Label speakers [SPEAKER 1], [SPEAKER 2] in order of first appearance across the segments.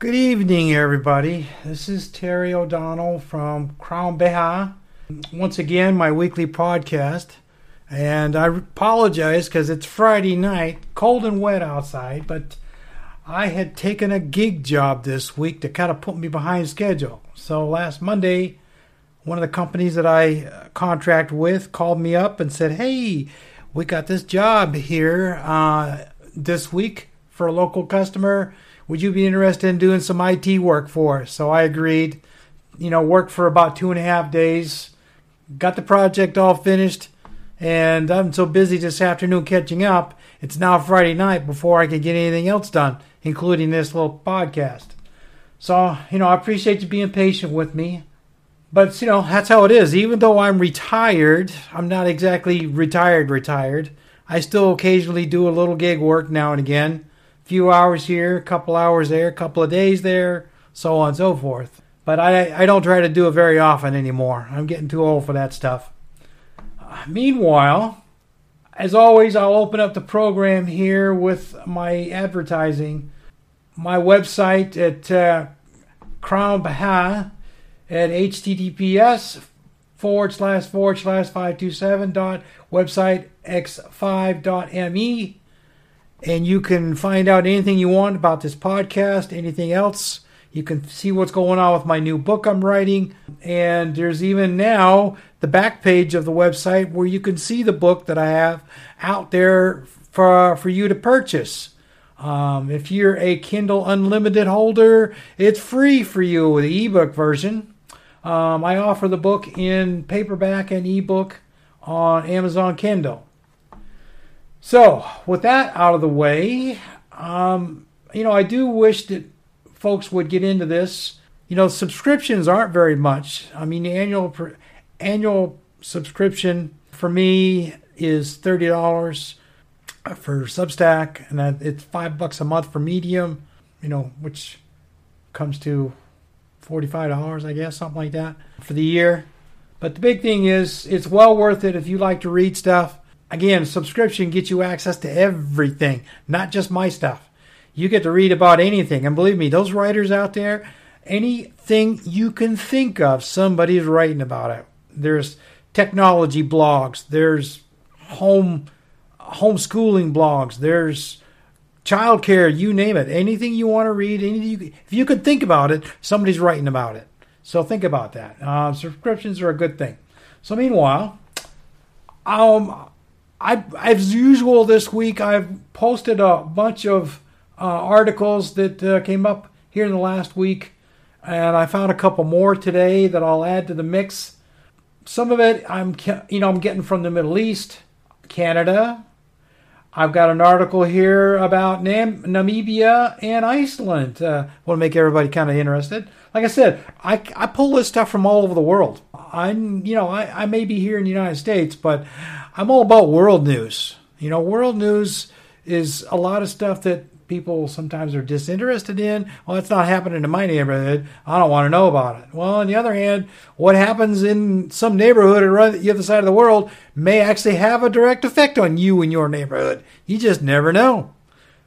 [SPEAKER 1] Good evening, everybody. This is Terry O'Donnell from Crann Bethadh. Once again, my weekly podcast. And I apologize because it's Friday night, cold and wet outside, but I had taken a gig job this week to kind of put me behind schedule. So last Monday, one of the companies that I uh, contract with called me up and said, Hey, we got this job here uh, this week for a local customer would you be interested in doing some IT work for us? So I agreed. You know, worked for about two and a half days, got the project all finished, and I'm so busy this afternoon catching up. It's now Friday night before I can get anything else done, including this little podcast. So, you know, I appreciate you being patient with me. But, you know, that's how it is. Even though I'm retired, I'm not exactly retired, retired. I still occasionally do a little gig work now and again few hours here, a couple hours there, a couple of days there, so on and so forth. But I, I don't try to do it very often anymore. I'm getting too old for that stuff. Uh, meanwhile, as always, I'll open up the program here with my advertising. My website at uh, Crann Bethadh at https forward slash forward slash 527 dot website x5 dot me and you can find out anything you want about this podcast, anything else. You can see what's going on with my new book I'm writing. And there's even now the back page of the website where you can see the book that I have out there for, for you to purchase. Um, if you're a Kindle Unlimited holder, it's free for you with the ebook version. Um, I offer the book in paperback and ebook on Amazon Kindle. So, with that out of the way, um, you know, I do wish that folks would get into this. You know, subscriptions aren't very much. I mean, the annual annual subscription for me is thirty dollars for Substack, and it's five bucks a month for Medium. You know, which comes to forty-five dollars, I guess, something like that for the year. But the big thing is, it's well worth it if you like to read stuff. Again, subscription gets you access to everything, not just my stuff. You get to read about anything. And believe me, those writers out there, anything you can think of, somebody's writing about it. There's technology blogs, there's home homeschooling blogs, there's childcare, you name it. Anything you want to read, anything you, if you could think about it, somebody's writing about it. So think about that. Uh, subscriptions are a good thing. So meanwhile, um, I, as usual this week, I've posted a bunch of uh, articles that uh, came up here in the last week, and I found a couple more today that I'll add to the mix. Some of it I'm, you know, I'm getting from the Middle East, Canada. I've got an article here about Nam- Namibia and Iceland. Uh, want to make everybody kind of interested. Like I said, I, I pull this stuff from all over the world. I'm, you know, I, I may be here in the United States, but I'm all about world news. You know, world news is a lot of stuff that people sometimes are disinterested in. Well, it's not happening in my neighborhood. I don't want to know about it. Well, on the other hand, what happens in some neighborhood on the other side of the world may actually have a direct effect on you and your neighborhood. You just never know.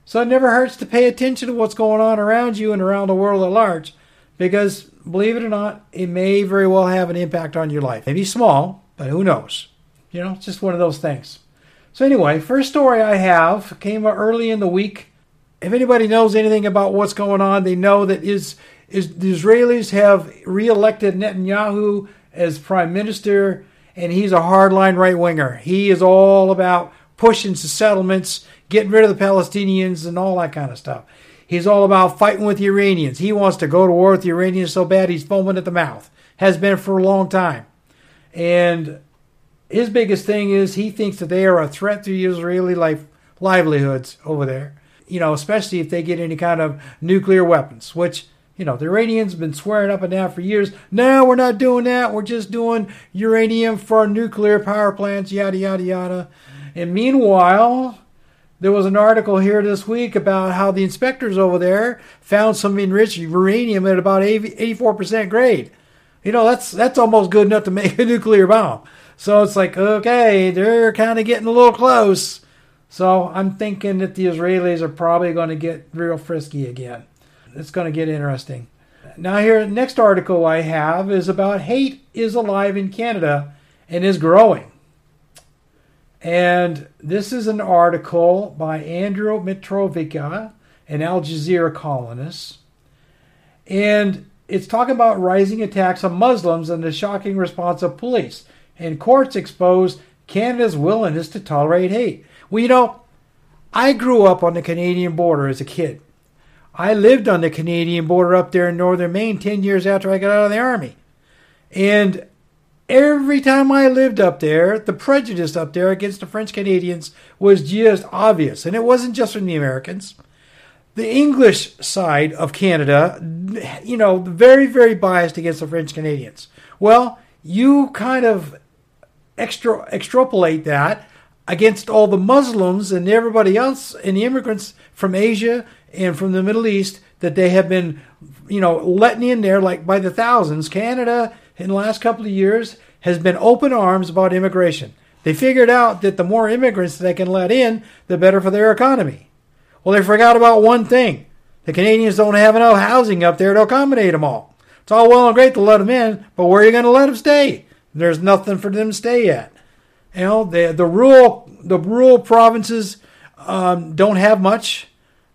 [SPEAKER 1] So it never hurts to pay attention to what's going on around you and around the world at large because believe it or not, it may very well have an impact on your life. Maybe small, but who knows? You know, it's just one of those things. So, anyway, first story I have came early in the week. If anybody knows anything about what's going on, they know that is, is the Israelis have reelected Netanyahu as prime minister, and he's a hardline right winger. He is all about pushing settlements, getting rid of the Palestinians, and all that kind of stuff. He's all about fighting with the Iranians. He wants to go to war with the Iranians so bad he's foaming at the mouth. Has been for a long time. And his biggest thing is he thinks that they are a threat to Israeli life, livelihoods over there. You know, especially if they get any kind of nuclear weapons, which, you know, the Iranians have been swearing up and down for years. No, we're not doing that. We're just doing uranium for nuclear power plants, yada, yada, yada. And meanwhile, there was an article here this week about how the inspectors over there found some enriched uranium at about 84% grade. You know, that's that's almost good enough to make a nuclear bomb. So it's like, okay, they're kind of getting a little close. So I'm thinking that the Israelis are probably going to get real frisky again. it's going to get interesting. Now, here, next article I have is about hate is alive in Canada and is growing. And this is an article by Andrew Mitrovica, an Al Jazeera columnist. And it's talking about rising attacks on Muslims and the shocking response of police. And courts expose Canada's willingness to tolerate hate. Well, you know, I grew up on the Canadian border as a kid. I lived on the Canadian border up there in northern Maine 10 years after I got out of the Army. And every time I lived up there, the prejudice up there against the French Canadians was just obvious. And it wasn't just from the Americans. The English side of Canada, you know, very, very biased against the French Canadians. Well, you kind of extra, extrapolate that against all the Muslims and everybody else and the immigrants from Asia and from the Middle East that they have been, you know, letting in there like by the thousands. Canada in the last couple of years has been open arms about immigration. They figured out that the more immigrants they can let in, the better for their economy. Well, they forgot about one thing. The Canadians don't have enough housing up there to accommodate them all. It's all well and great to let them in, but where are you going to let them stay? There's nothing for them to stay at. You know, the the rural the rural provinces um, don't have much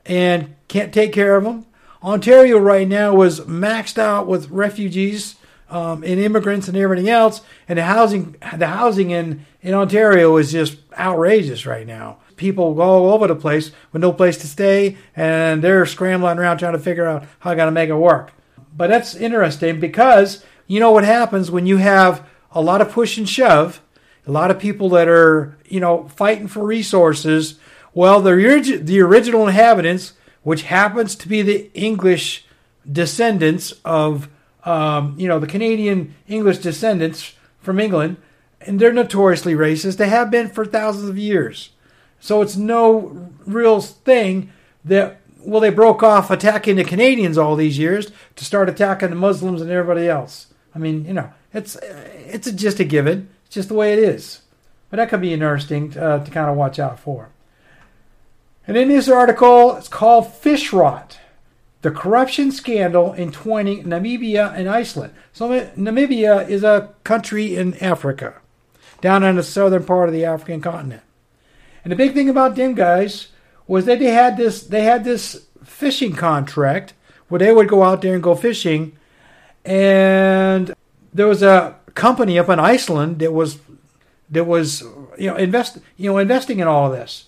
[SPEAKER 1] and can't take care of them. Ontario right now was maxed out with refugees um, and immigrants and everything else, and the housing the housing in in Ontario is just outrageous right now. People go all over the place with no place to stay, and they're scrambling around trying to figure out how to make it work. But that's interesting because you know what happens when you have a lot of push and shove, a lot of people that are you know fighting for resources. Well, the the original inhabitants, which happens to be the English descendants of um, you know, the Canadian English descendants from England, and they're notoriously racist. They have been for thousands of years. So it's no real thing that, well, they broke off attacking the Canadians all these years to start attacking the Muslims and everybody else. I mean, you know, it's it's just a given. It's just the way it is. But that could be interesting uh, to kind of watch out for. And in this article, it's called Fishrot the corruption scandal entwining Namibia and Iceland. So Namibia is a country in Africa, down in the southern part of the African continent. And the big thing about them guys was that they had this they had this fishing contract where they would go out there and go fishing and there was a company up in Iceland that was that was you know invest you know investing in all of this.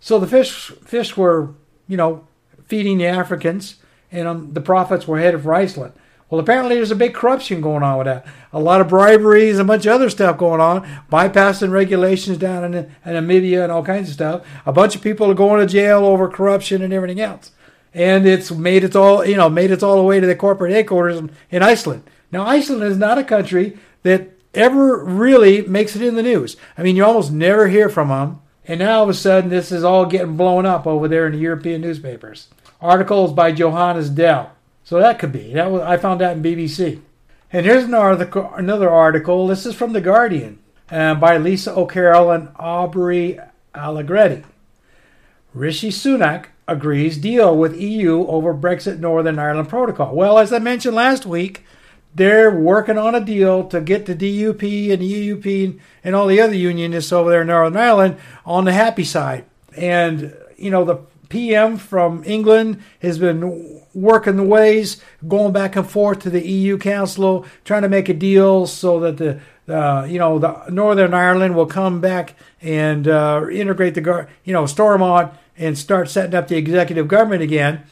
[SPEAKER 1] So the fish fish were, you know, feeding the Africans and um, the profits were headed for Iceland. Well, apparently there's a big corruption going on with that. A lot of briberies, a bunch of other stuff going on, bypassing regulations down in, in Namibia and all kinds of stuff. A bunch of people are going to jail over corruption and everything else. And it's made its all, you know, made its all the way to the corporate headquarters in, in Iceland. Now, Iceland is not a country that ever really makes it in the news. I mean, you almost never hear from them. And now all of a sudden, this is all getting blown up over there in the European newspapers. Articles by Johannes Dell. So that could be. That was, I found that in BBC. And here's an article, another article. This is from The Guardian uh, by Lisa O'Carroll and Aubrey Allegretti. Rishi Sunak agrees deal with EU over Brexit Northern Ireland Protocol. Well, as I mentioned last week, they're working on a deal to get the DUP and the EUP and all the other unionists over there in Northern Ireland on the happy side. And, you know, the PM from England has been working the ways, going back and forth to the EU Council, trying to make a deal so that the uh, you know the Northern Ireland will come back and uh, integrate the you know Stormont and start setting up the executive government again.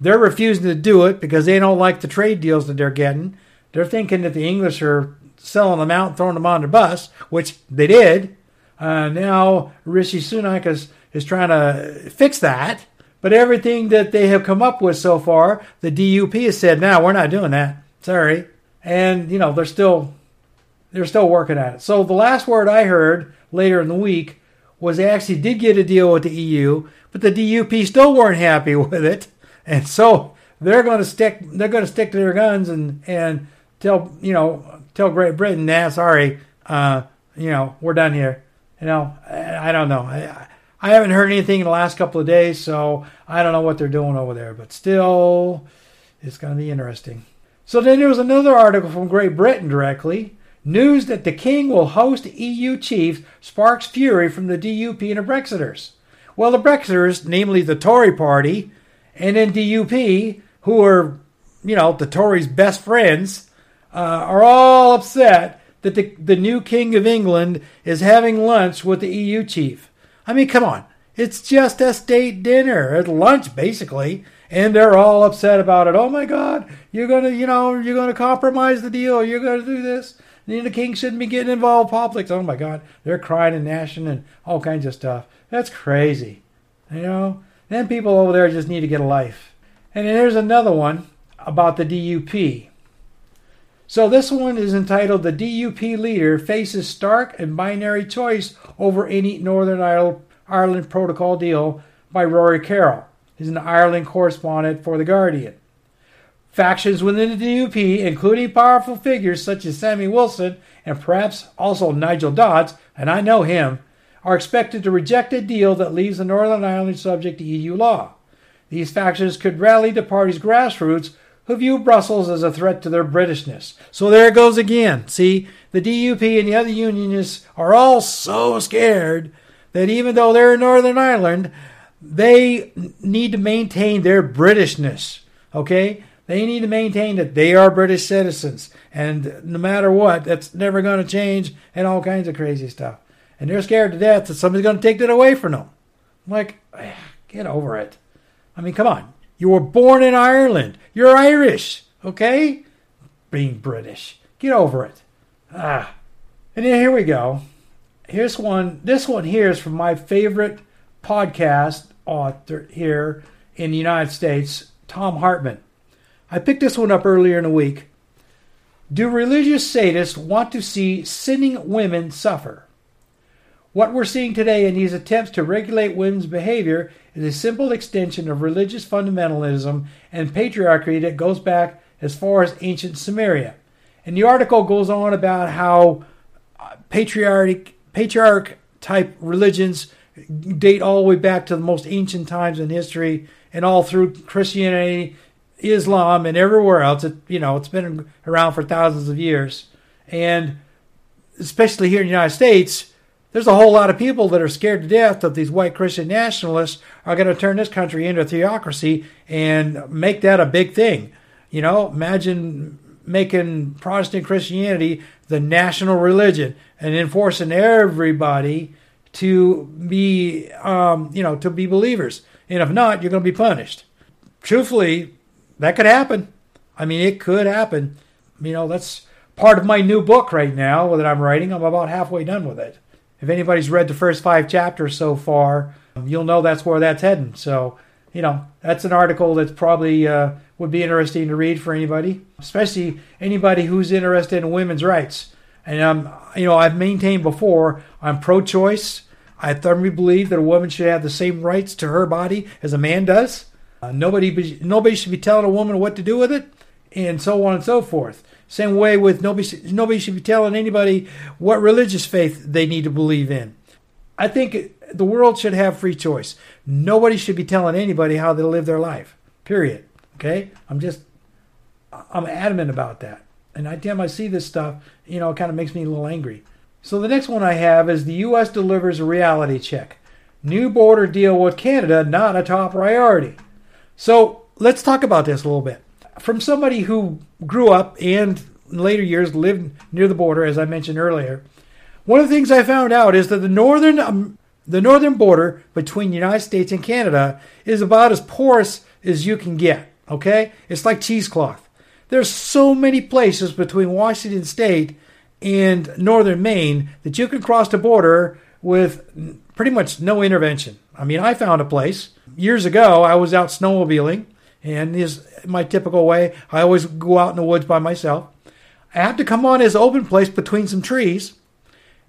[SPEAKER 1] They're refusing to do it because they don't like the trade deals that they're getting. They're thinking that the English are selling them out, and throwing them on the bus, which they did. Uh, now Rishi Sunak is is trying to fix that. But everything that they have come up with so far, the DUP has said, "No, we're not doing that. Sorry." And you know they're still they're still working at it. So the last word I heard later in the week was they actually did get a deal with the EU, but the DUP still weren't happy with it, and so they're going to stick they're going to stick to their guns and and tell you know tell Great Britain, "Nah, sorry, uh, you know we're done here." You know, I, I don't know. I, I haven't heard anything in the last couple of days, so I don't know what they're doing over there. But still, It's going to be interesting. So then there was another article from Great Britain directly. News that the King will host EU chiefs sparks fury from the DUP and the Brexiters. Well, the Brexiters, namely the Tory party, and then DUP, who are, you know, the Tories' best friends, uh, are all upset that the, the new King of England is having lunch with the EU chief. I mean, come on. It's just a state dinner, at lunch, basically. And they're all upset about it. Oh my God, you're gonna, you know, you're gonna compromise the deal. You're gonna do this. The king shouldn't be getting involved in politics. Oh my God, they're crying and gnashing and all kinds of stuff. That's crazy. You know, then people over there just need to get a life. And then there's another one about the DUP. So this one is entitled The DUP Leader Faces Stark and Binary Choice Over Any Northern Ireland Protocol Deal by Rory Carroll. He's an Ireland correspondent for The Guardian. Factions within the DUP, including powerful figures such as Sammy Wilson and perhaps also Nigel Dodds, and I know him, are expected to reject a deal that leaves the Northern Ireland subject to EU law. These factions could rally the party's grassroots who view Brussels as a threat to their Britishness. So there it goes again. See, the DUP and the other unionists are all so scared that even though they're in Northern Ireland, they need to maintain their Britishness. Okay? They need to maintain that they are British citizens. And no matter what, that's never going to change and all kinds of crazy stuff. And they're scared to death that somebody's going to take that away from them. I'm like, ah, get over it. I mean, come on. You were born in Ireland. You're Irish, okay? Being British. Get over it. Ah. And then here we go. Here's one. This one here is from my favorite podcast author here in the United States, Thom Hartmann. I picked this one up earlier in the week. Do religious sadists want to see sinning women suffer? What we're seeing today in these attempts to regulate women's behavior is a simple extension of religious fundamentalism and patriarchy that goes back as far as ancient Samaria. And the article goes on about how uh, patriarch, patriarch type religions date all the way back to the most ancient times in history and all through Christianity, Islam, and everywhere else. It, you know, it's been around for thousands of years. And especially here in the United States, there's a whole lot of people that are scared to death that these white Christian nationalists are going to turn this country into a theocracy and make that a big thing. You know, imagine making Protestant Christianity the national religion and enforcing everybody to be, um, you know, to be believers. And if not, you're going to be punished. Truthfully, that could happen. I mean, it could happen. You know, that's part of my new book right now that I'm writing. I'm about halfway done with it if anybody's read the first five chapters so far, you'll know that's where that's heading. So, you know, that's an article that's probably uh, would be interesting to read for anybody, especially anybody who's interested in women's rights. And um, you know, I've maintained before I'm pro-choice. I firmly believe that a woman should have the same rights to her body as a man does. Uh, nobody, nobody should be telling a woman what to do with it, and so on and so forth. Same way with nobody, nobody should be telling anybody what religious faith they need to believe in. I think the world should have free choice. Nobody should be telling anybody how they live their life. Period. Okay? I'm just, I'm adamant about that. And I damn, I see this stuff, you know, it kind of makes me a little angry. So the next one I have is the U.S. delivers a reality check. New border deal with Canada, not a top priority. So let's talk about this a little bit from somebody who grew up and in later years lived near the border, as I mentioned earlier, one of the things I found out is that the northern um, the northern border between the United States and Canada is about as porous as you can get. Okay, it's like cheesecloth. There's so many places between Washington State and northern Maine that you can cross the border with pretty much no intervention. I mean, I found a place years ago. I was out snowmobiling and is my typical way. I always go out in the woods by myself. I had to come on this open place between some trees,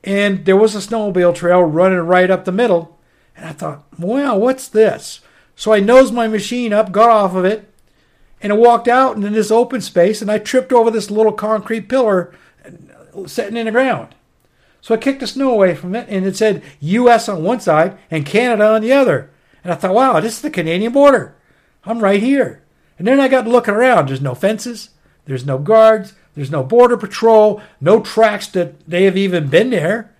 [SPEAKER 1] and there was a snowmobile trail running right up the middle. And I thought, wow, what's this? So I nosed my machine up, got off of it, and I walked out into this open space, and I tripped over this little concrete pillar sitting in the ground. So I kicked the snow away from it, and it said U.S. on one side and Canada on the other. And I thought, wow, this is the Canadian border. I'm right here. And then I got looking around. There's no fences, there's no guards, there's no border patrol, no tracks that they have even been there.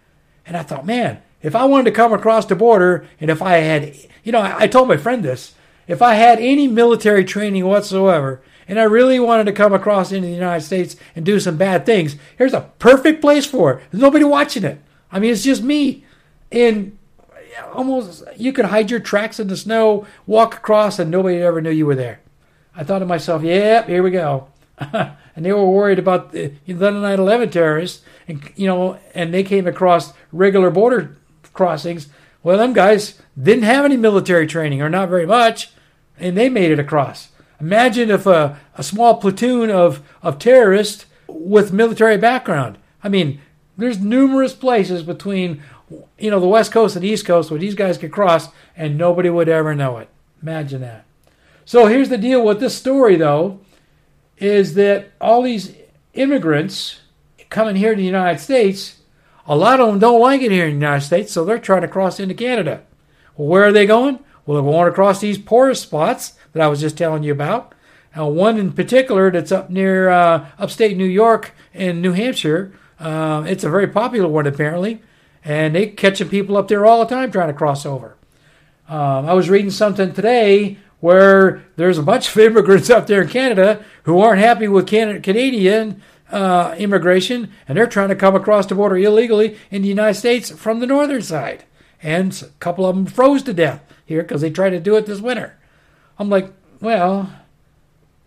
[SPEAKER 1] And I thought, man, if I wanted to come across the border and if I had, you know, I, I told my friend this, if I had any military training whatsoever, and I really wanted to come across into the United States and do some bad things, here's a perfect place for it. There's nobody watching it. I mean, it's just me. And almost you could hide your tracks in the snow, walk across, and nobody ever knew you were there. I thought to myself, yep, here we go. and they were worried about the, the 9/11 terrorists, and you know, and they came across regular border crossings. Well, them guys didn't have any military training, or not very much, and they made it across. Imagine if a, a small platoon of, of terrorists with military background. I mean, there's numerous places between you know the west coast and east coast where these guys could cross and nobody would ever know it. Imagine that. So here's the deal with this story though, is that all these immigrants coming here to the United States, a lot of them don't like it here in the United States, so they're trying to cross into Canada. Well, where are they going? Well, they're going across these porous spots that I was just telling you about. Now, one in particular that's up near uh, upstate New York and New Hampshire. Uh, it's a very popular one apparently, and they catching people up there all the time trying to cross over. Um, I was reading something today where there's a bunch of immigrants up there in Canada who aren't happy with Canada, Canadian uh, immigration, and they're trying to come across the border illegally in the United States from the northern side. And a couple of them froze to death here because they tried to do it this winter. I'm like, well,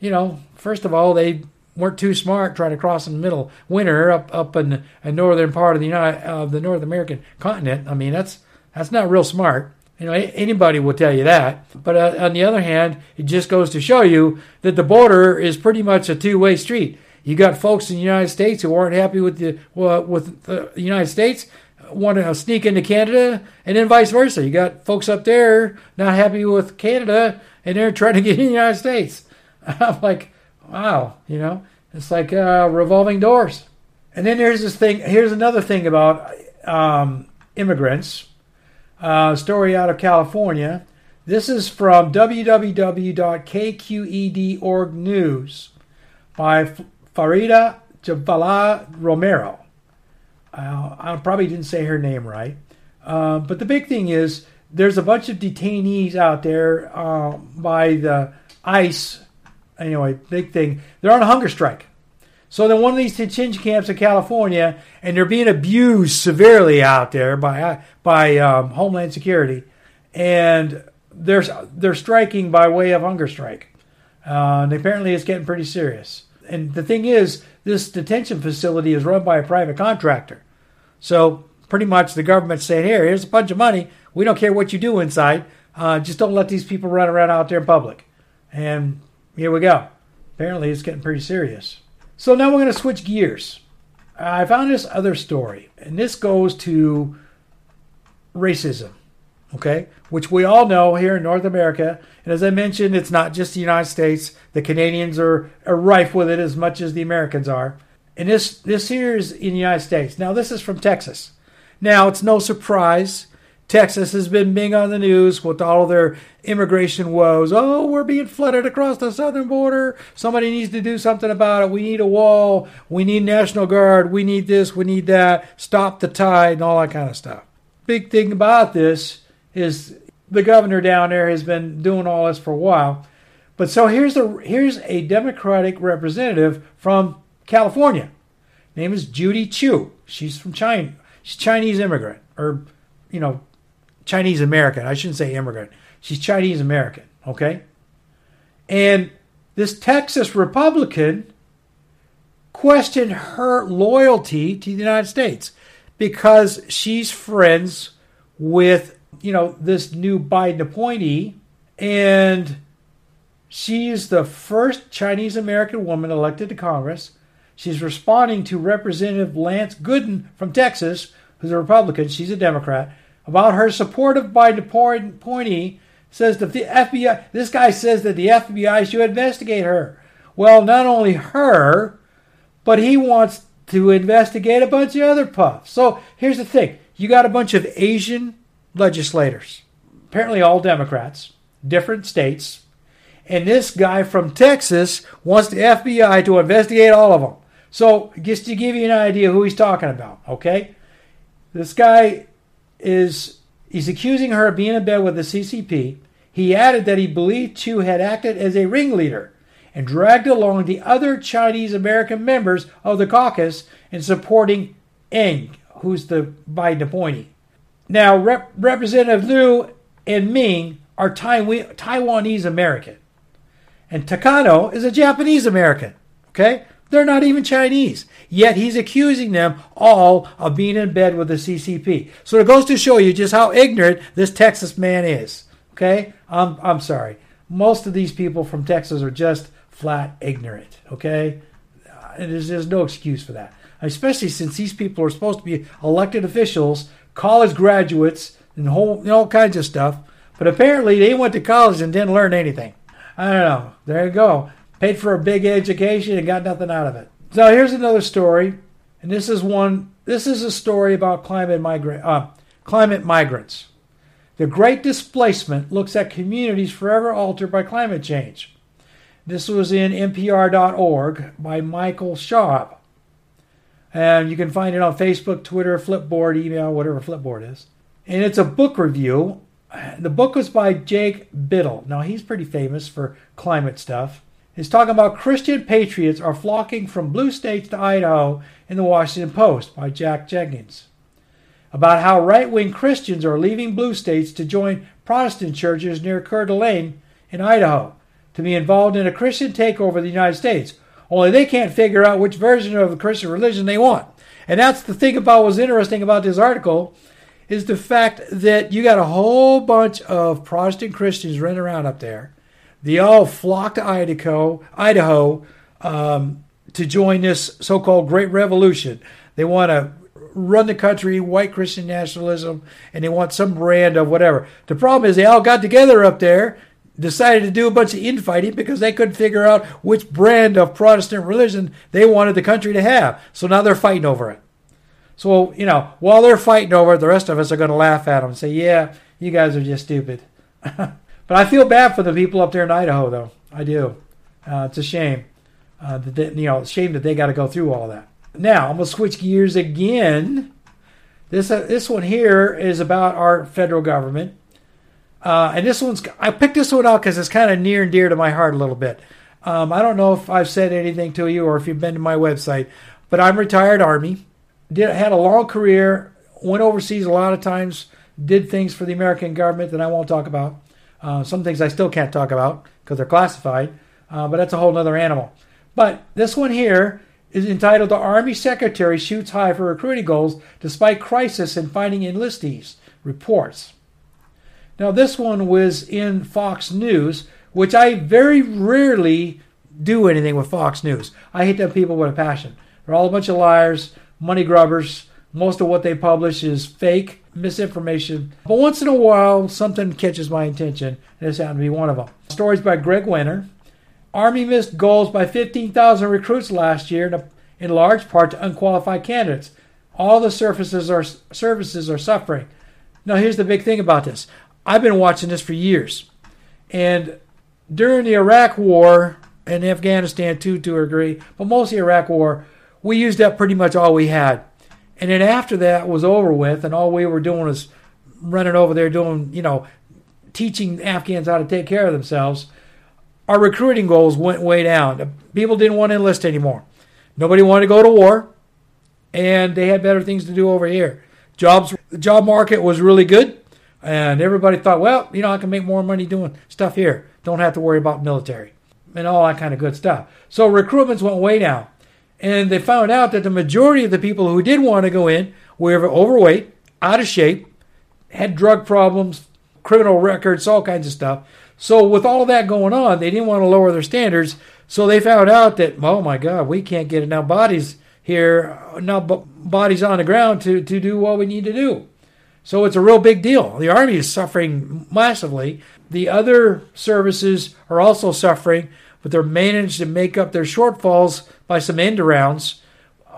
[SPEAKER 1] you know, first of all, they weren't too smart trying to cross in the middle winter up up in the northern part of the United of the North American continent. I mean, that's that's not real smart. You know, anybody will tell you that. But uh, on the other hand, it just goes to show you that the border is pretty much a two-way street. You got folks in the United States who aren't happy with the with the United States, want to sneak into Canada, and then vice versa. You got folks up there not happy with Canada, and they're trying to get in the United States. I'm like, wow, you know, it's like uh, revolving doors. And then there's this thing. Here's another thing about um, immigrants. Uh, story out of California. This is from www.kqed.org news by Farida Jhabvala Romero. Uh, I probably didn't say her name right. Uh, but the big thing is there's a bunch of detainees out there uh, by the ICE. Anyway, big thing. They're on a hunger strike. So they're one of these detention camps in California, and they're being abused severely out there by by um, Homeland Security, and they're they're striking by way of hunger strike. Uh, and apparently, it's getting pretty serious. And the thing is, this detention facility is run by a private contractor. So pretty much the government's saying, here, here's a bunch of money. We don't care what you do inside. Uh, just don't let these people run around out there in public. And here we go. Apparently, it's getting pretty serious. So now we're going to switch gears. I found this other story, and this goes to racism, okay, which we all know here in North America. And as I mentioned, it's not just the United States. The Canadians are, are rife with it as much as the Americans are. And this, this here is in the United States. Now, this is from Texas. Now, it's no surprise. Texas has been being on the news with all their immigration woes. Oh, we're being flooded across the southern border. Somebody needs to do something about it. We need a wall. We need National Guard. We need this. We need that. Stop the tide and all that kind of stuff. Big thing about this is the governor down there has been doing all this for a while. But so here's a here's a Democratic representative from California. Name is Judy Chu. She's from China. She's Chinese immigrant, or you know, Chinese American. I shouldn't say immigrant. She's Chinese American. Okay, and this Texas Republican questioned her loyalty to the United States because she's friends with you know this new Biden appointee, and she's the first Chinese American woman elected to Congress. She's responding to Representative Lance Gooden from Texas, who's a Republican, she's a Democrat, about her support of Biden appointee. Says that the FBI, this guy says that the FBI should investigate her. Well, not only her, but he wants to investigate a bunch of other puffs. So here's the thing you got a bunch of Asian legislators, apparently all Democrats, different states, And this guy from Texas wants the FBI to investigate all of them. So, just to give you an idea who he's talking about, okay? This guy is he's accusing her of being in bed with the CCP. He added that he believed Chu had acted as a ringleader and dragged along the other Chinese American members of the caucus in supporting Eng, who's the Biden appointee. Now, Rep- Representative Liu and Meng are Taiwanese American, and Takano is a Japanese American. Okay? They're not even Chinese. Yet he's accusing them all of being in bed with the CCP. So it goes to show you just how ignorant this Texas man is. Okay? I'm, I'm sorry. Most of these people from Texas are just flat ignorant. Okay? And there's, there's no excuse for that. Especially since these people are supposed to be elected officials, college graduates, and whole, all kinds of stuff. But apparently they went to college and didn't learn anything. I don't know. There you go. Paid for a big education and got nothing out of it. So here's another story, and this is one. This is a story about climate migrant, uh, climate migrants. The Great Displacement looks at communities forever altered by climate change. This was in NPR.org by Michael Schaub. And you can find it on Facebook, Twitter, Flipboard, email, whatever Flipboard is. And it's a book review. The book was by Jake Bittle. Now, he's pretty famous for climate stuff. He's talking about Christian patriots are flocking from blue states to Idaho in the Washington Post by Jack Jenkins. About how right wing Christians are leaving blue states to join Protestant churches near Coeur d'Alene in Idaho to be involved in a Christian takeover of the United States. Only they can't figure out which version of the Christian religion they want. And that's the thing about what's interesting about this article is the fact that you got a whole bunch of Protestant Christians running around up there. They all flock to Idaho, Idaho um, to join this so-called Great Revolution. They want to run the country, white Christian nationalism, and they want some brand of whatever. The problem is they all got together up there decided to do a bunch of infighting because they couldn't figure out which brand of Protestant religion they wanted the country to have. So now they're fighting over it. So, you know, while they're fighting over it, the rest of us are going to laugh at them and say, yeah, you guys are just stupid. but I feel bad for the people up there in Idaho, though. I do. Uh, it's a shame. Uh, that they, you know, shame that they got to go through all that. Now, I'm to switch gears again. This, uh, this one here is about our federal government. Uh, and this one's, I picked this one out because it's kind of near and dear to my heart a little bit. Um, I don't know if I've said anything to you or if you've been to my website, but I'm retired Army. Did, had a long career, went overseas a lot of times, did things for the American government that I won't talk about. Uh, some things I still can't talk about because they're classified, uh, but that's a whole other animal. But this one here is entitled The Army Secretary Shoots High for Recruiting Goals Despite Crisis in Finding Enlistees, reports. Now, this one was in Fox News, which I very rarely do anything with Fox News. I hate them people with a passion. They're all a bunch of liars, money grubbers. Most of what they publish is fake, misinformation. But once in a while, something catches my attention, and this happened to be one of them. Stories by Greg Wehner. Army missed goals by 15,000 recruits last year, in large part to unqualified candidates. All the services are, services are suffering. Now, here's the big thing about this I've been watching this for years. And during the Iraq War and Afghanistan too, to a degree, but mostly Iraq War, we used up pretty much all we had. And then after that was over with, and all we were doing was running over there doing, you know, teaching Afghans how to take care of themselves, our recruiting goals went way down. People didn't want to enlist anymore. Nobody wanted to go to war, and they had better things to do over here. Jobs, the job market was really good. And everybody thought, well, you know, I can make more money doing stuff here. Don't have to worry about military and all that kind of good stuff. So recruitments went way down. And they found out that the majority of the people who did want to go in were overweight, out of shape, had drug problems, criminal records, all kinds of stuff. So with all of that going on, they didn't want to lower their standards. So they found out that, oh my God, we can't get enough bodies here, enough bodies on the ground to, to do what we need to do. So it's a real big deal. The Army is suffering massively. The other services are also suffering, but they're managed to make up their shortfalls by some end arounds.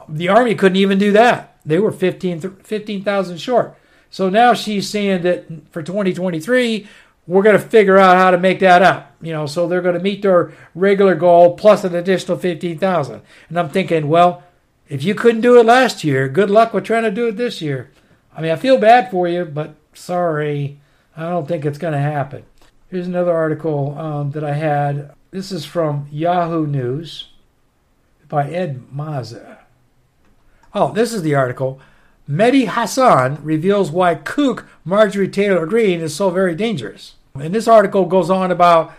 [SPEAKER 1] The Army couldn't even do that. They were 15,000 15, short. So now she's saying that for 2023, we're going to figure out how to make that up. You know, so they're going to meet their regular goal plus an additional 15,000. And I'm thinking, well, if you couldn't do it last year, good luck with trying to do it this year. I mean, I feel bad for you, but sorry, I don't think it's going to happen. Here's another article um, that I had. This is from Yahoo News by Ed Mazza. Oh, this is the article. Mehdi Hasan reveals why kook Marjorie Taylor Greene is so very dangerous. And this article goes on about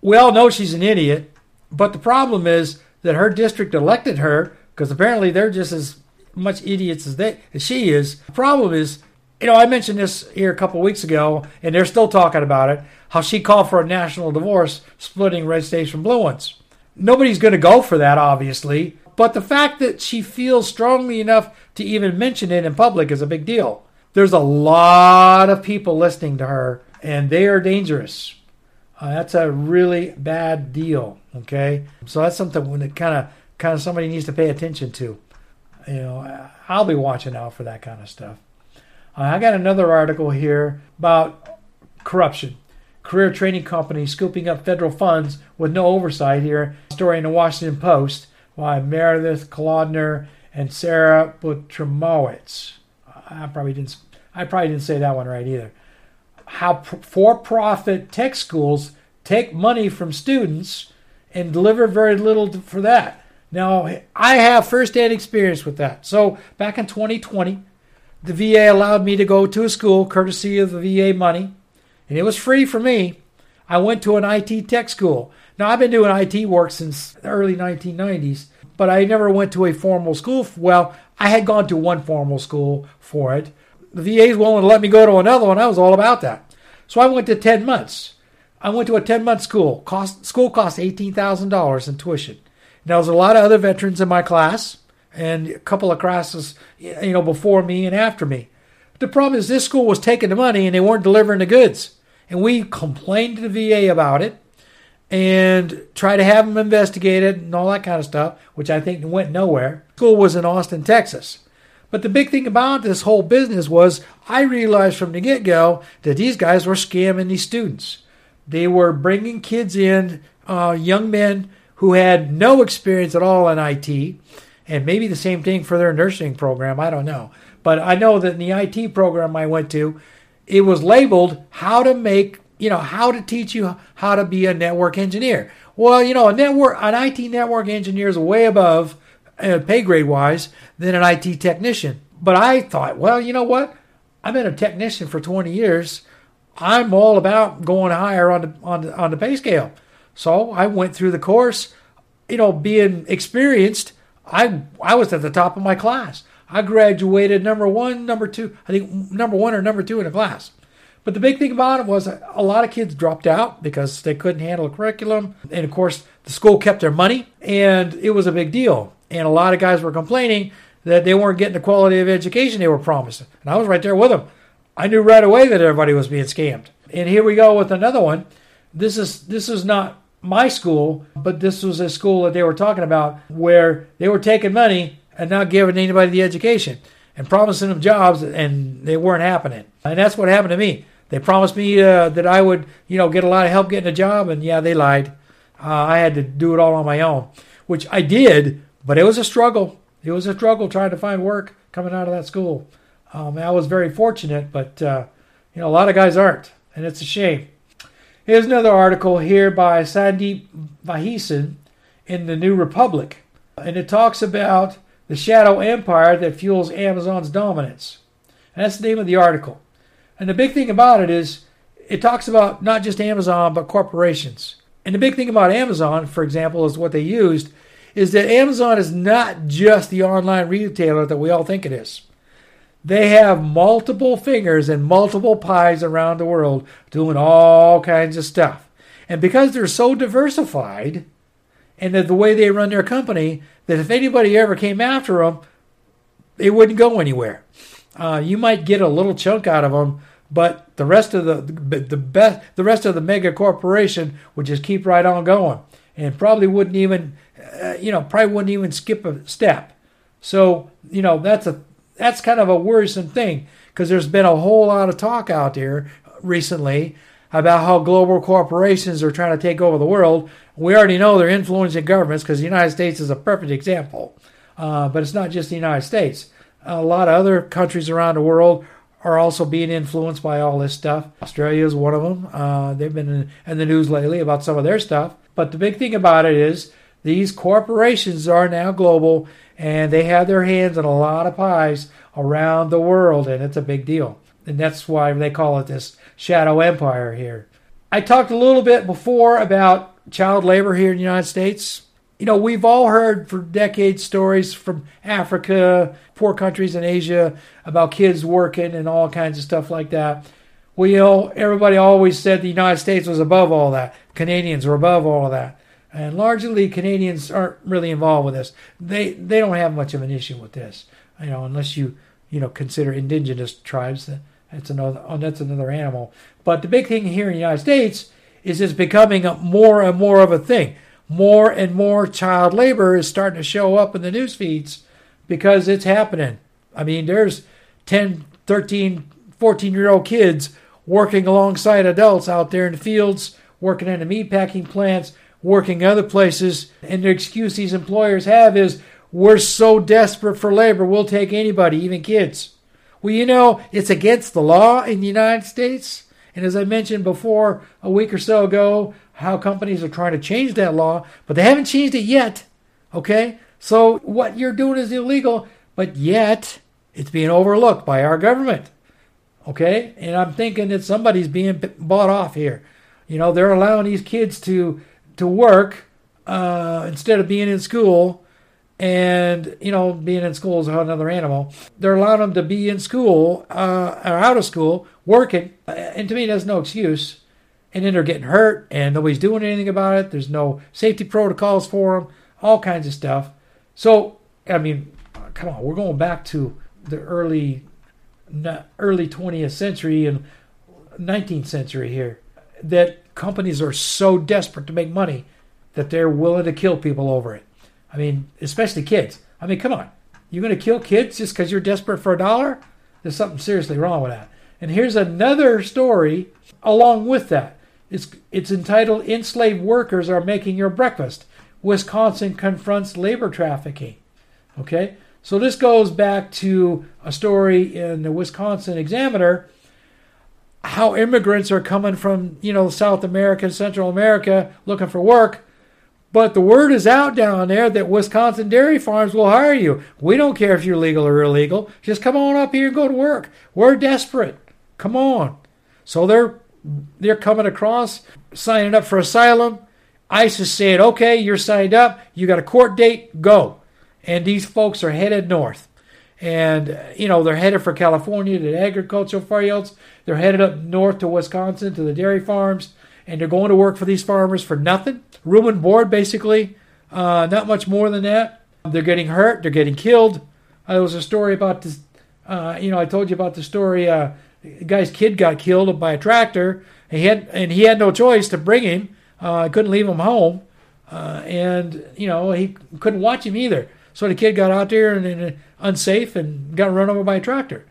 [SPEAKER 1] we all know she's an idiot, but the problem is that her district elected her because apparently they're just as much idiots as they as she is. The problem is, you know, I mentioned this here a couple weeks ago, and they're still talking about it. How she called for a national divorce, splitting red states from blue ones. Nobody's going to go for that, obviously, but the fact that she feels strongly enough to even mention it in public is a big deal. There's a lot of people listening to her, and they are dangerous. Uh, that's a really bad deal. Okay, so that's something when it kind of kind of somebody needs to pay attention to. You know, I'll be watching out for that kind of stuff. Uh, I got another article here about corruption. Career training company scooping up federal funds with no oversight here. Story in the Washington Post by Meredith Kolodner and Sarah Butrymowicz. I probably didn't. I probably didn't say that one right either. How for-profit tech schools take money from students and deliver very little for that. Now, I have firsthand experience with that. So, back in 2020, the VA allowed me to go to a school courtesy of the VA money, and it was free for me. I went to an IT tech school. Now, I've been doing IT work since the early 1990s, but I never went to a formal school. Well, I had gone to one formal school for it. The VA's willing to let me go to another one. I was all about that. So I went to 10 months. I went to a 10 month school. Cost, school cost $18,000 in tuition. Now, there's a lot of other veterans in my class and a couple of classes, you know, before me and after me. The problem is this school was taking the money and they weren't delivering the goods. And we complained to the VA about it and tried to have them investigated and all that kind of stuff, which I think went nowhere. School was in Austin, Texas. But the big thing about this whole business was I realized from the get go that these guys were scamming these students. They were bringing kids in, uh, young men who had no experience at all in IT, and maybe the same thing for their nursing program. I don't know. But I know that in the IT program I went to, it was labeled how to make you know, how to teach you how to be a network engineer. Well, you know, a network, an IT network engineer is way above uh, pay grade wise than an IT technician. But I thought, well, you know what? I've been a technician for 20 years. I'm all about going higher on the on the, on the pay scale. So I went through the course. You know, being experienced, I I was at the top of my class. I graduated number one, number two, I think number one or number two in the class. But the big thing about it was a lot of kids dropped out because they couldn't handle the curriculum. And of course, the school kept their money, and it was a big deal. And a lot of guys were complaining that they weren't getting the quality of education they were promised. And I was right there with them. I knew right away that everybody was being scammed. And here we go with another one. This is this is not my school, but this was a school that they were talking about where they were taking money and not giving anybody the education and promising them jobs, and they weren't happening. And that's what happened to me. They promised me uh, that I would, you know, get a lot of help getting a job, and yeah, they lied. Uh, I had to do it all on my own, which I did, but it was a struggle. It was a struggle trying to find work coming out of that school. Um, I was very fortunate, but uh, you know, a lot of guys aren't, and it's a shame. Here's another article here by Sandeep Vaheesan in the New Republic, and it talks about the shadow empire that fuels Amazon's dominance. And that's the name of the article. And the big thing about it is it talks about not just Amazon, but corporations. And the big thing about Amazon, for example, is what they used is that Amazon is not just the online retailer that we all think it is. They have multiple fingers and multiple pies around the world doing all kinds of stuff. And because they're so diversified and the way they run their company, that if anybody ever came after them, they wouldn't go anywhere. Uh, you might get a little chunk out of them, but the rest of the the best the rest of the mega corporation would just keep right on going, and probably wouldn't even uh, you know probably wouldn't even skip a step. So you know that's a that's kind of a worrisome thing because there's been a whole lot of talk out there recently about how global corporations are trying to take over the world. We already know they're influencing governments because the United States is a perfect example. Uh, but it's not just the United States. A lot of other countries around the world are also being influenced by all this stuff. Australia is one of them. Uh, they've been in, in the news lately about some of their stuff. But the big thing about it is these corporations are now global and they have their hands in a lot of pies around the world, and it's a big deal. And that's why they call it this shadow empire here. I talked a little bit before about child labor here in the United States. You know, we've all heard for decades stories from Africa, poor countries in Asia about kids working and all kinds of stuff like that. Well, you know, everybody always said the United States was above all that. Canadians were above all of that. And largely, Canadians aren't really involved with this. They they don't have much of an issue with this, you know, unless you you know consider indigenous tribes. That's another oh, that's another animal. But the big thing here in the United States is it's becoming more and more of a thing. More and more child labor is starting to show up in the news feeds because it's happening. I mean, there's 10, 13, 14 year old kids working alongside adults out there in the fields, working in the meat packing plants, working other places. And the excuse these employers have is we're so desperate for labor, we'll take anybody, even kids. Well, you know, it's against the law in the United States. And as I mentioned before a week or so ago, how companies are trying to change that law, but they haven't changed it yet. Okay? So what you're doing is illegal, but yet it's being overlooked by our government. Okay? And I'm thinking that somebody's being bought off here. You know, they're allowing these kids to to work uh, instead of being in school and you know being in school is another animal. They're allowing them to be in school uh, or out of school working. And to me that's no excuse. And then they're getting hurt and nobody's doing anything about it. There's no safety protocols for them all kinds of stuff. So i mean come on we're going back to the early early 20th century and 19th century here that companies are so desperate to make money that they're willing to kill people over it I mean, especially kids. I mean, come on. You're going to kill kids just because you're desperate for a dollar? There's something seriously wrong with that. And here's another story along with that. It's, it's entitled Enslaved Workers Are Making Your Breakfast. Wisconsin confronts labor trafficking. Okay? So this goes back to a story in the Wisconsin Examiner how immigrants are coming from, you know, South America, Central America looking for work but the word is out down there that Wisconsin dairy farms will hire you. We don't care if you're legal or illegal. Just come on up here and go to work. We're desperate. Come on. So they're they're coming across, signing up for asylum. ICE is saying, okay, you're signed up. You got a court date. Go. And these folks are headed north. And, you know, they're headed for California to the agricultural fields. They're headed up north to Wisconsin to the dairy farms and they're going to work for these farmers for nothing. Room and board, basically, uh, not much more than that. They're getting hurt, they're getting killed. Uh, there was a story about this. Uh, you know, I told you about the story. Uh, the guy's kid got killed by a tractor, and he had and he had no choice to bring him. Uh, couldn't leave him home, uh, and you know he couldn't watch him either. So the kid got out there and, and unsafe and got run over by a tractor.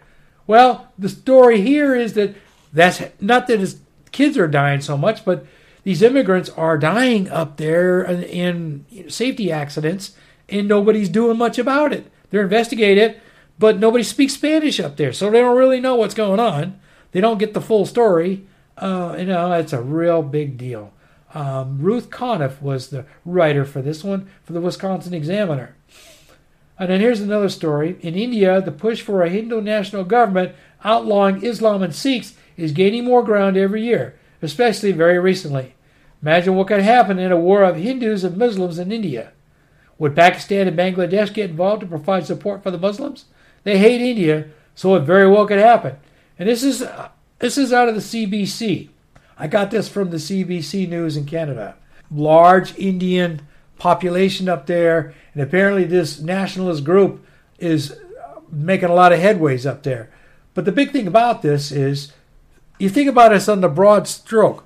[SPEAKER 1] Well, the story here is that that's not that his kids are dying so much, but these immigrants are dying up there in, safety accidents, and nobody's doing much about it. They're investigating but nobody speaks Spanish up there, so they don't really know what's going on. They don't get the full story. Uh, you know, it's a real big deal. Um, Ruth Conniff was the writer for this one for the Wisconsin Examiner. And then here's another story. In India, the push for a Hindu national government outlawing Islam and Sikhs is gaining more ground every year, especially very recently. Imagine what could happen in a war of Hindus and Muslims in India. Would Pakistan and Bangladesh get involved to provide support for the Muslims? They hate India, so it very well could happen. And this is uh, this is out of the CBC. I got this from the CBC News in Canada. Large Indian population up there, and apparently this nationalist group is making a lot of headways up there. But the big thing about this is you think about this on the broad stroke.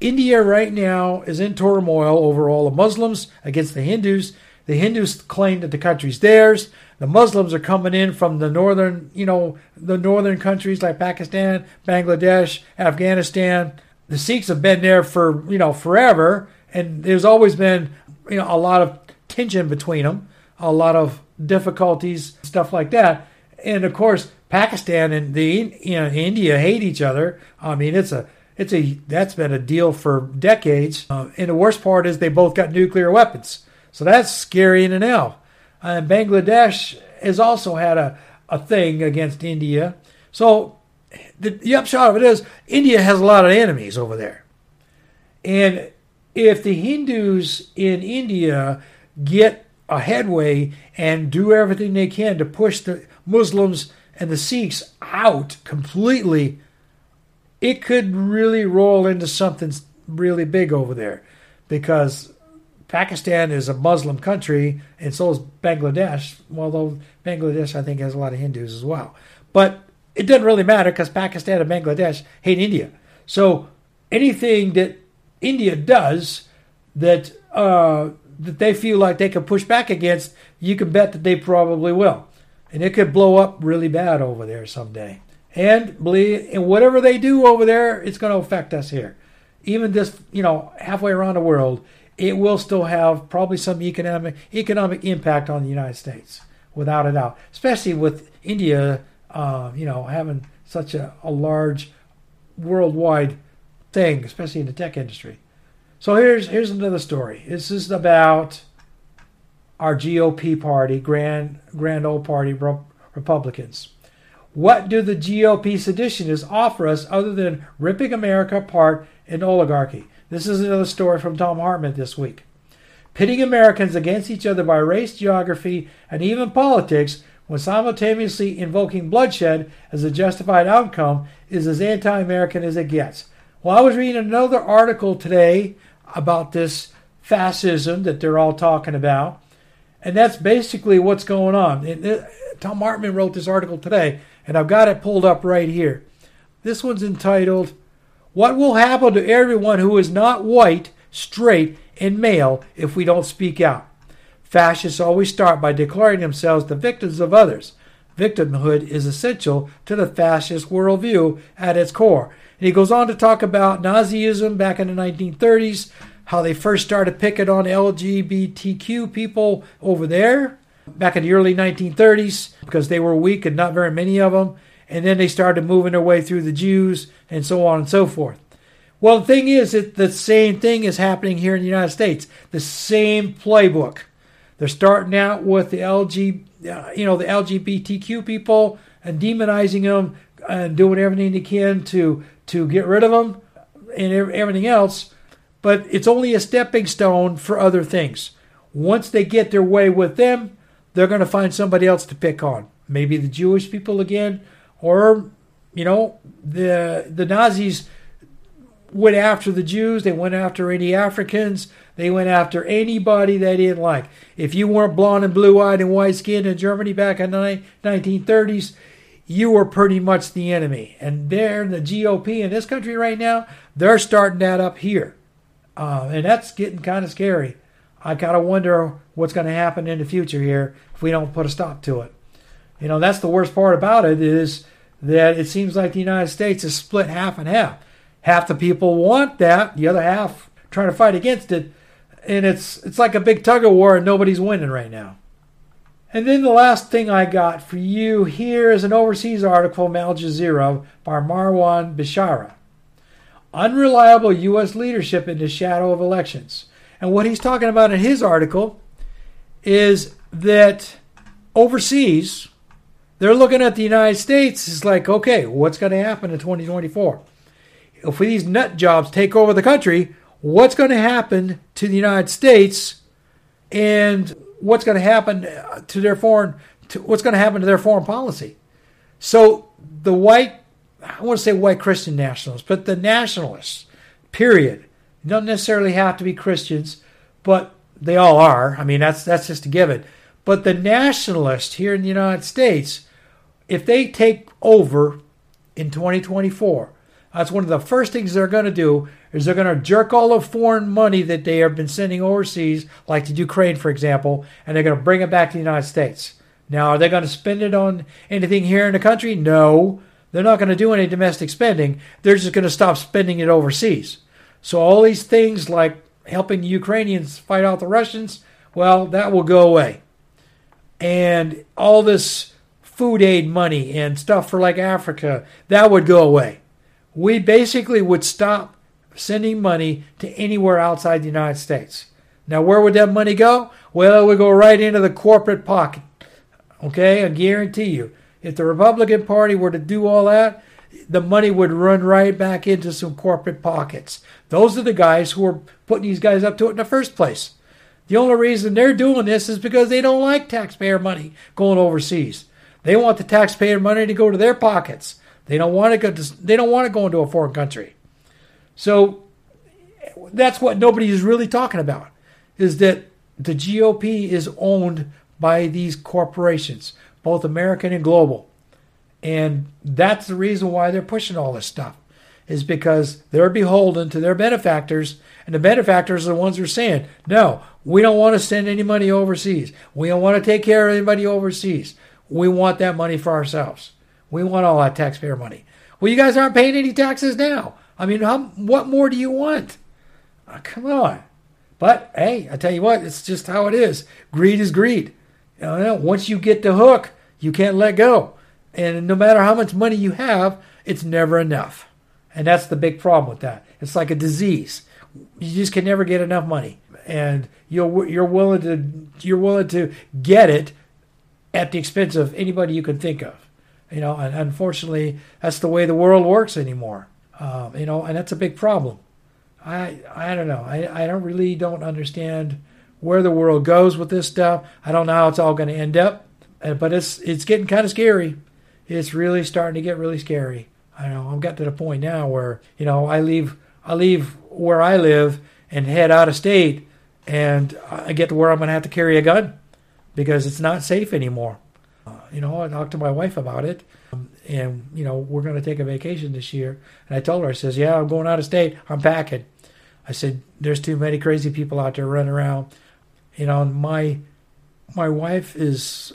[SPEAKER 1] India right now is in turmoil over all the Muslims against the Hindus. The Hindus claim that the country's theirs. the Muslims are coming in from the northern, you know, the northern countries like Pakistan, Bangladesh, Afghanistan. The Sikhs have been there for, you know, forever, and there's always been, you know, a lot of tension between them, a lot of difficulties, stuff like that. And of course, Pakistan and the you know India hate each other. I mean, it's a it's a that's been a deal for decades. Uh, and the worst part is they both got nuclear weapons, so that's scary in and out. And Bangladesh has also had a, a thing against India. So the, the upshot of it is India has a lot of enemies over there. And if the Hindus in India get a headway and do everything they can to push the Muslims and the Sikhs out completely, it could really roll into something really big over there because Pakistan is a Muslim country, and so is Bangladesh. Although Bangladesh, I think, has a lot of Hindus as well. But it doesn't really matter because Pakistan and Bangladesh hate India. So anything that India does that uh, that they feel like they can push back against, you can bet that they probably will, and it could blow up really bad over there someday. And believe, and whatever they do over there, it's going to affect us here. Even this, you know, halfway around the world, it will still have probably some economic economic impact on the United States, without a doubt. Especially with India, uh, you know, having such a, a large worldwide thing, especially in the tech industry. So here's here's another story. This is about our GOP party, Grand Grand Old Party Republicans. What do the GOP seditionists offer us other than ripping America apart in oligarchy? This is another story from Thom Hartmann this week. Pitting Americans against each other by race, geography, and even politics when simultaneously invoking bloodshed as a justified outcome is as anti American as it gets. Well, I was reading another article today about this fascism that they're all talking about, and that's basically what's going on. Uh, Thom Hartmann wrote this article today, and I've got it pulled up right here. This one's entitled what will happen to everyone who is not white, straight, and male if we don't speak out? Fascists always start by declaring themselves the victims of others. Victimhood is essential to the fascist worldview at its core. And he goes on to talk about Nazism back in the 1930s, how they first started picking on LGBTQ people over there back in the early 1930s because they were weak and not very many of them and then they started moving their way through the Jews and so on and so forth. Well, the thing is that the same thing is happening here in the United States. The same playbook. They're starting out with the LG, uh, you know, the LGBTQ people and demonizing them and doing everything they can to to get rid of them and everything else. But it's only a stepping stone for other things. Once they get their way with them, they're going to find somebody else to pick on. Maybe the Jewish people again, or you know the the Nazis went after the Jews, they went after any Africans, they went after anybody they didn't like. If you weren't blonde and blue eyed and white skinned in Germany back in the 1930s, you were pretty much the enemy. And they're the GOP in this country right now, they're starting that up here. Uh, and that's getting kind of scary. I kind of wonder what's going to happen in the future here if we don't put a stop to it. You know, that's the worst part about it is that it seems like the United States is split half and half. Half the people want that, the other half trying to fight against it, and it's it's like a big tug of war and nobody's winning right now. And then the last thing I got for you here is an overseas article from Al Jazeera by Marwan Bishara. Unreliable U.S. leadership in the shadow of elections. And what he's talking about in his article is that overseas, they're looking at the United States. It's like, okay, what's going to happen in 2024? If these nut jobs take over the country, what's going to happen to the United States, and what's going to happen to their foreign, to, what's going to happen to their foreign policy? So the white, I want to say white Christian nationalists, but the nationalists, period, don't necessarily have to be Christians, but they all are. I mean, that's that's just a given. But the nationalists here in the United States if they take over in 2024, that's one of the first things they're going to do is they're going to jerk all the foreign money that they have been sending overseas, like to Ukraine, for example, and they're going to bring it back to the United States. Now, are they going to spend it on anything here in the country? No. They're not going to do any domestic spending. They're just going to stop spending it overseas. So, all these things like helping the Ukrainians fight out the Russians, well, that will go away. And all this food aid money and stuff for like Africa, that would go away. We basically would stop sending money to anywhere outside the United States. Now, where would that money go? Well, it would go right into the corporate pocket. Okay, I guarantee you. If the Republican Party were to do all that, the money would run right back into some corporate pockets. Those are the guys who are putting these guys up to it in the first place. The only reason they're doing this is because they don't like taxpayer money going overseas. They want the taxpayer money to go to their pockets. They don't want to go to, they don't want to go into a foreign country. So that's what nobody is really talking about is that the GOP is owned by these corporations, both American and global. And that's the reason why they're pushing all this stuff, is because they're beholden to their benefactors, and the benefactors are the ones who are saying, no, we don't want to send any money overseas. We don't want to take care of anybody overseas. We want that money for ourselves. We want all that taxpayer money. Well, you guys aren't paying any taxes now. I mean, how, what more do you want? Oh, come on. But hey, I tell you what, it's just how it is. Greed is greed. You know, once you get the hook, you can't let go. And no matter how much money you have, it's never enough. And that's the big problem with that. It's like a disease. You just can never get enough money. And you're you're willing to you're willing to get it at the expense of anybody you can think of. You know, and unfortunately, that's the way the world works anymore. Um, you know, and that's a big problem. I I don't know. I, I don't really don't understand where the world goes with this stuff. I don't know how it's all going to end up, uh, but it's it's getting kind of scary. It's really starting to get really scary. I know I've got to the point now where you know I leave I leave where I live and head out of state, and I get to where I'm going to have to carry a gun because it's not safe anymore. Uh, you know, I talked to my wife about it, um, and you know we're going to take a vacation this year, and I told her I says, "Yeah, I'm going out of state. I'm packing." I said, "There's too many crazy people out there running around." You know, my my wife is,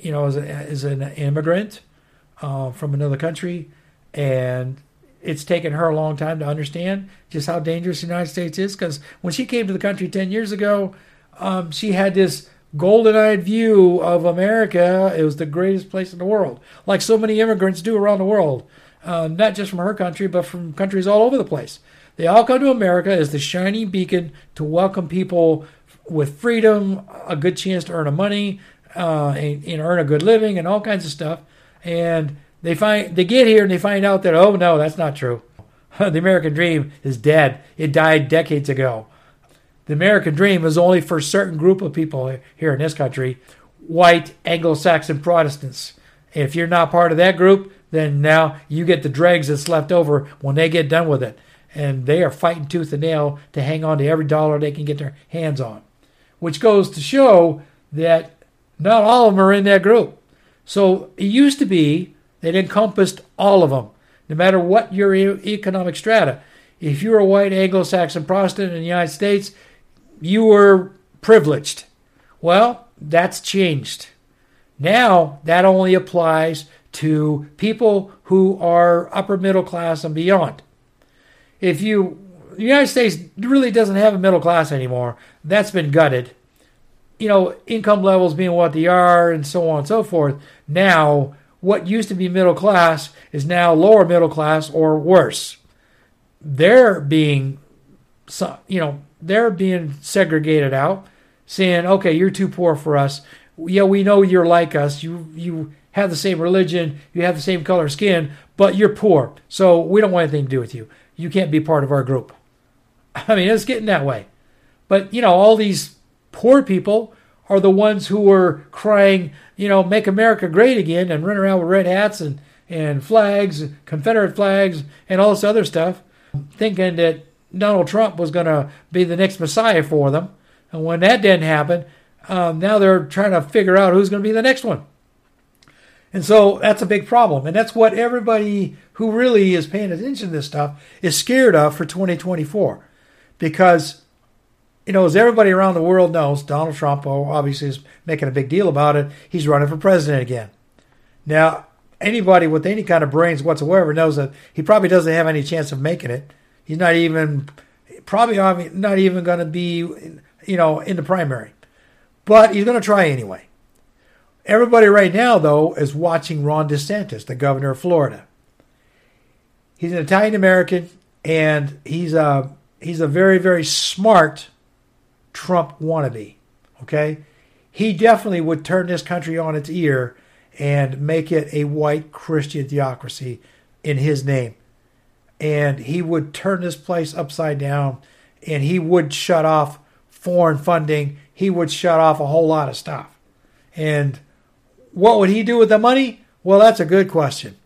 [SPEAKER 1] you know, is, a, is an immigrant uh, from another country, and it's taken her a long time to understand just how dangerous the United States is. Because when she came to the country ten years ago, um, she had this golden-eyed view of America. It was the greatest place in the world, like so many immigrants do around the world, uh, not just from her country, but from countries all over the place. They all come to America as the shining beacon to welcome people with freedom, a good chance to earn a money, uh, and, and earn a good living, and all kinds of stuff. And they find they get here and they find out that oh no, that's not true. the American dream is dead. It died decades ago. The American dream is only for a certain group of people here in this country, white Anglo-Saxon Protestants. If you're not part of that group, then now you get the dregs that's left over when they get done with it. And they are fighting tooth and nail to hang on to every dollar they can get their hands on. Which goes to show that not all of them are in that group. So it used to be that encompassed all of them, no matter what your economic strata. If you're a white Anglo Saxon Protestant in the United States, you were privileged. Well, that's changed. Now that only applies to people who are upper middle class and beyond. If you the United States really doesn't have a middle class anymore. That's been gutted. You know, income levels being what they are and so on and so forth. Now, what used to be middle class is now lower middle class or worse. They're being you know, they're being segregated out, saying, "Okay, you're too poor for us. Yeah, we know you're like us. You you have the same religion, you have the same color skin, but you're poor. So we don't want anything to do with you. You can't be part of our group." I mean, it's getting that way. But you know, all these poor people are the ones who were crying, you know, make America great again and run around with red hats and, and flags, Confederate flags, and all this other stuff, thinking that Donald Trump was going to be the next Messiah for them. And when that didn't happen, um, now they're trying to figure out who's going to be the next one. And so that's a big problem. And that's what everybody who really is paying attention to this stuff is scared of for 2024. Because you know, as everybody around the world knows, Donald Trump oh, obviously is making a big deal about it. He's running for president again. Now, anybody with any kind of brains whatsoever knows that he probably doesn't have any chance of making it. He's not even probably not even going to be, you know, in the primary. But he's going to try anyway. Everybody right now, though, is watching Ron DeSantis, the governor of Florida. He's an Italian American, and he's a he's a very very smart Trump wannabe. Okay, he definitely would turn this country on its ear and make it a white Christian theocracy in his name. And he would turn this place upside down and he would shut off foreign funding. He would shut off a whole lot of stuff. And what would he do with the money? Well, that's a good question.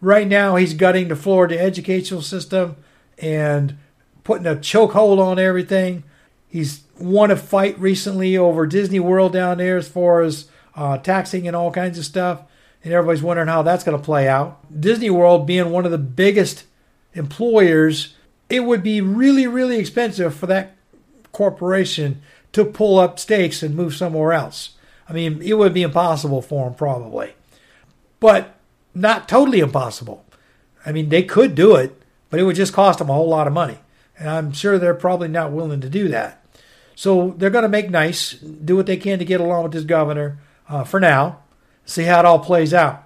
[SPEAKER 1] Right now, he's gutting the Florida educational system and putting a chokehold on everything. He's won a fight recently over Disney World down there as far as uh, taxing and all kinds of stuff. And everybody's wondering how that's going to play out. Disney World being one of the biggest employers, it would be really, really expensive for that corporation to pull up stakes and move somewhere else. I mean, it would be impossible for them, probably. But not totally impossible. I mean, they could do it, but it would just cost them a whole lot of money. And I'm sure they're probably not willing to do that. So they're going to make nice, do what they can to get along with this governor uh, for now, see how it all plays out.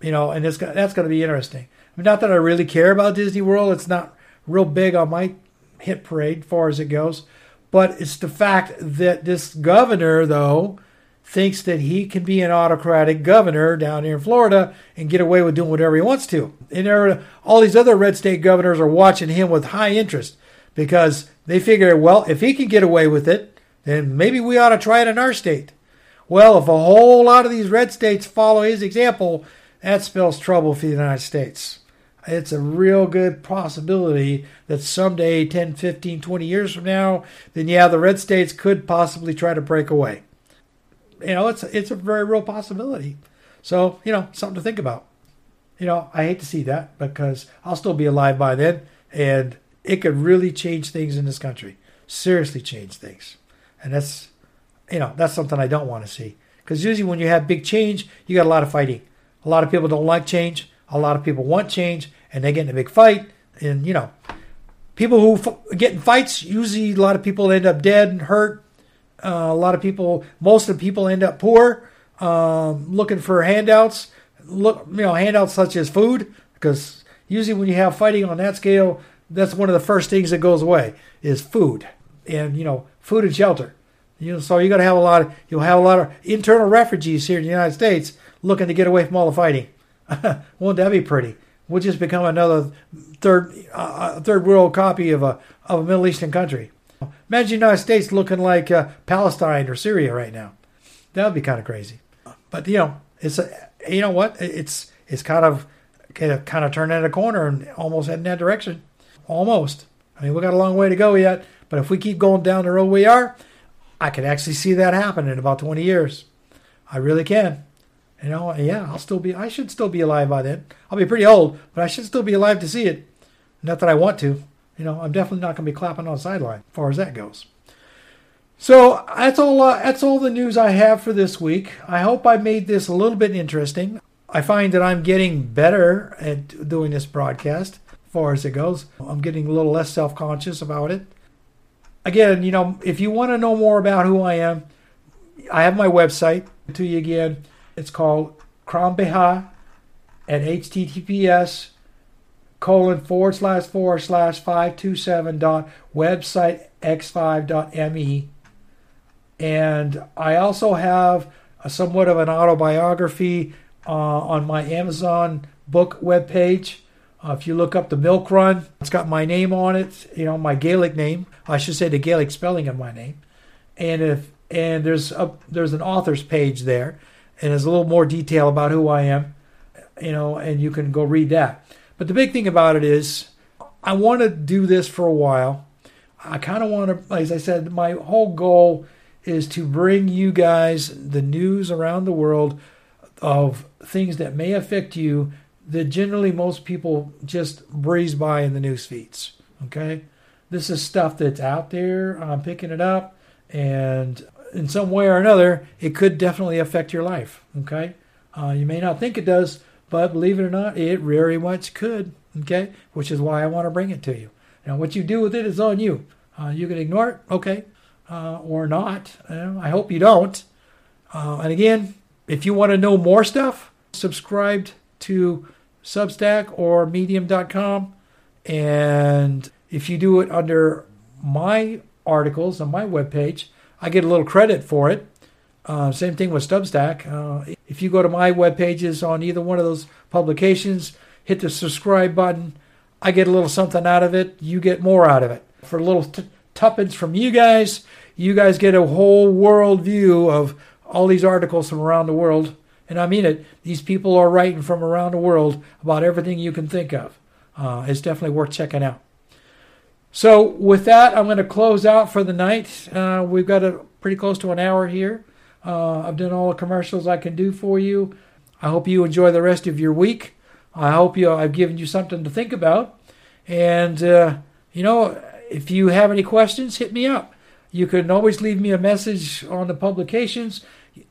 [SPEAKER 1] You know, and it's, that's going to be interesting. I mean, not that I really care about Disney World, it's not real big on my hit parade, far as it goes. But it's the fact that this governor, though, thinks that he can be an autocratic governor down here in Florida and get away with doing whatever he wants to. And there, all these other red state governors are watching him with high interest because they figure, well, if he can get away with it, then maybe we ought to try it in our state. Well, if a whole lot of these red states follow his example, that spells trouble for the United States. It's a real good possibility that someday 10 15 20 years from now then yeah the red states could possibly try to break away. You know it's it's a very real possibility. So you know something to think about. You know i hate to see that because i'll still be alive by then and it could really change things in this country seriously change things and that's you know that's something i don't want to see because usually when you have big change you got a lot of fighting a lot of people don't like change a lot of people want change and they get in a big fight. And, you know, people who f- get in fights, usually a lot of people end up dead and hurt. Uh, a lot of people, most of the people end up poor, um, looking for handouts. Look, you know, handouts such as food, because usually when you have fighting on that scale, that's one of the first things that goes away is food, and you know, food and shelter. You know, so you're going to have a lot of you'll have a lot of internal refugees here in the United States looking to get away from all the fighting. Won't that be pretty? We'll just become another third uh, third world copy of a of a Middle Eastern country. Imagine the United States looking like uh, Palestine or Syria right now. That would be kind of crazy. But you know, it's a, you know what? It's it's kind of kind of turning a corner and almost heading that direction. Almost. I mean, we got a long way to go yet. But if we keep going down the road we are, I can actually see that happen in about 20 years. I really can. You know, yeah, I'll still be, I should still be alive by then. I'll be pretty old, but I should still be alive to see it. Not that I want to. You know, I'm definitely not going to be clapping on the sideline as far as that goes. So that's all. Uh, that's all the news I have for this week. I hope I made this a little bit interesting. I find that I'm getting better at doing this broadcast as far as it goes. I'm getting a little less self conscious about it. Again, you know, if you want to know more about who I am, I have my website to you again. It's called Crann Bethadh at https colon forward slash forward slash 527 dot website x5 dot me. And I also have a, somewhat of an autobiography uh, on my Amazon book webpage. Uh, if you look up the Milk Run, it's got my name on it, you know, my Gaelic name. I should say the Gaelic spelling of my name. And if and there's a there's an author's page there and there's a little more detail about who I am, you know, and you can go read that. But the big thing about it is, I want to do this for a while. I kind of want to, as I said, my whole goal is to bring you guys the news around the world of things that may affect you that generally most people just breeze by in the news feeds. Okay? this is stuff that's out there. I'm picking it up, and in some way or another, it could definitely affect your life. Okay, uh, you may not think it does, but believe it or not, it very much could. Okay, which is why I want to bring it to you. Now, what you do with it is on you. Uh, you can ignore it, okay, uh, or not. I hope you don't. Uh, and again, if you want to know more stuff, subscribe to Substack or Medium.com. And if you do it under my articles on my webpage, I get a little credit for it. Uh, same thing with Substack. Uh, if you go to my web pages on either one of those publications, hit the subscribe button. I get a little something out of it. You get more out of it. For a little t- tuppence from you guys, you guys get a whole world view of all these articles from around the world. And I mean it. These people are writing from around the world about everything you can think of. Uh, it's definitely worth checking out. So, with that, I'm going to close out for the night. Uh, we've got a pretty close to an hour here. Uh, I've done all the commercials I can do for you. I hope you enjoy the rest of your week. I hope you I've given you something to think about. And uh, you know, if you have any questions, hit me up. You can always leave me a message on the publications.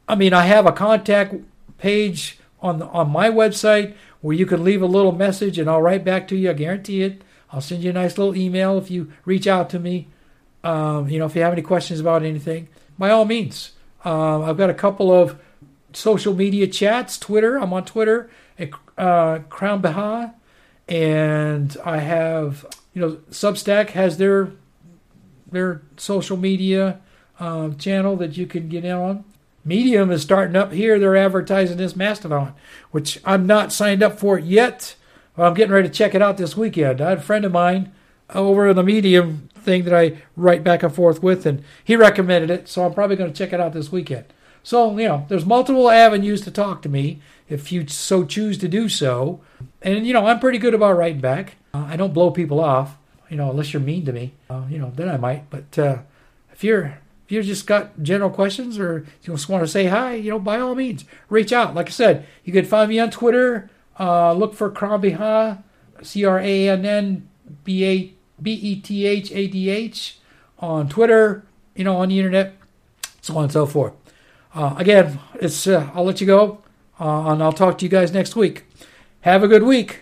[SPEAKER 1] I mean, I have a contact page on on my website where you can leave a little message and I'll write back to you. I guarantee it. I'll send you a nice little email if you reach out to me. Um, you know, if you have any questions about anything, by all means. Uh, I've got a couple of social media chats. Twitter, I'm on Twitter at uh, Crann Bethadh, and I have you know Substack has their their social media uh, channel that you can get in on. Medium is starting up here. They're advertising this Mastodon, which I'm not signed up for yet. But I'm getting ready to check it out this weekend. I had a friend of mine over in the Medium thing that I write back and forth with, and he recommended it, so I'm probably going to check it out this weekend. So, you know, there's multiple avenues to talk to me if you so choose to do so. And, you know, I'm pretty good about writing back. Uh, I don't blow people off, you know, unless you're mean to me. Uh, you know, then I might. But uh, if you're if you just got general questions or you just want to say hi, you know, by all means, reach out. Like I said, you can find me on Twitter. Uh, look for Crann Bethadh, C R A N N B A B E T H A D H on Twitter, you know, on the internet, so on and so forth. Uh, again, it's uh, I'll let you go, uh, and I'll talk to you guys next week. Have a good week.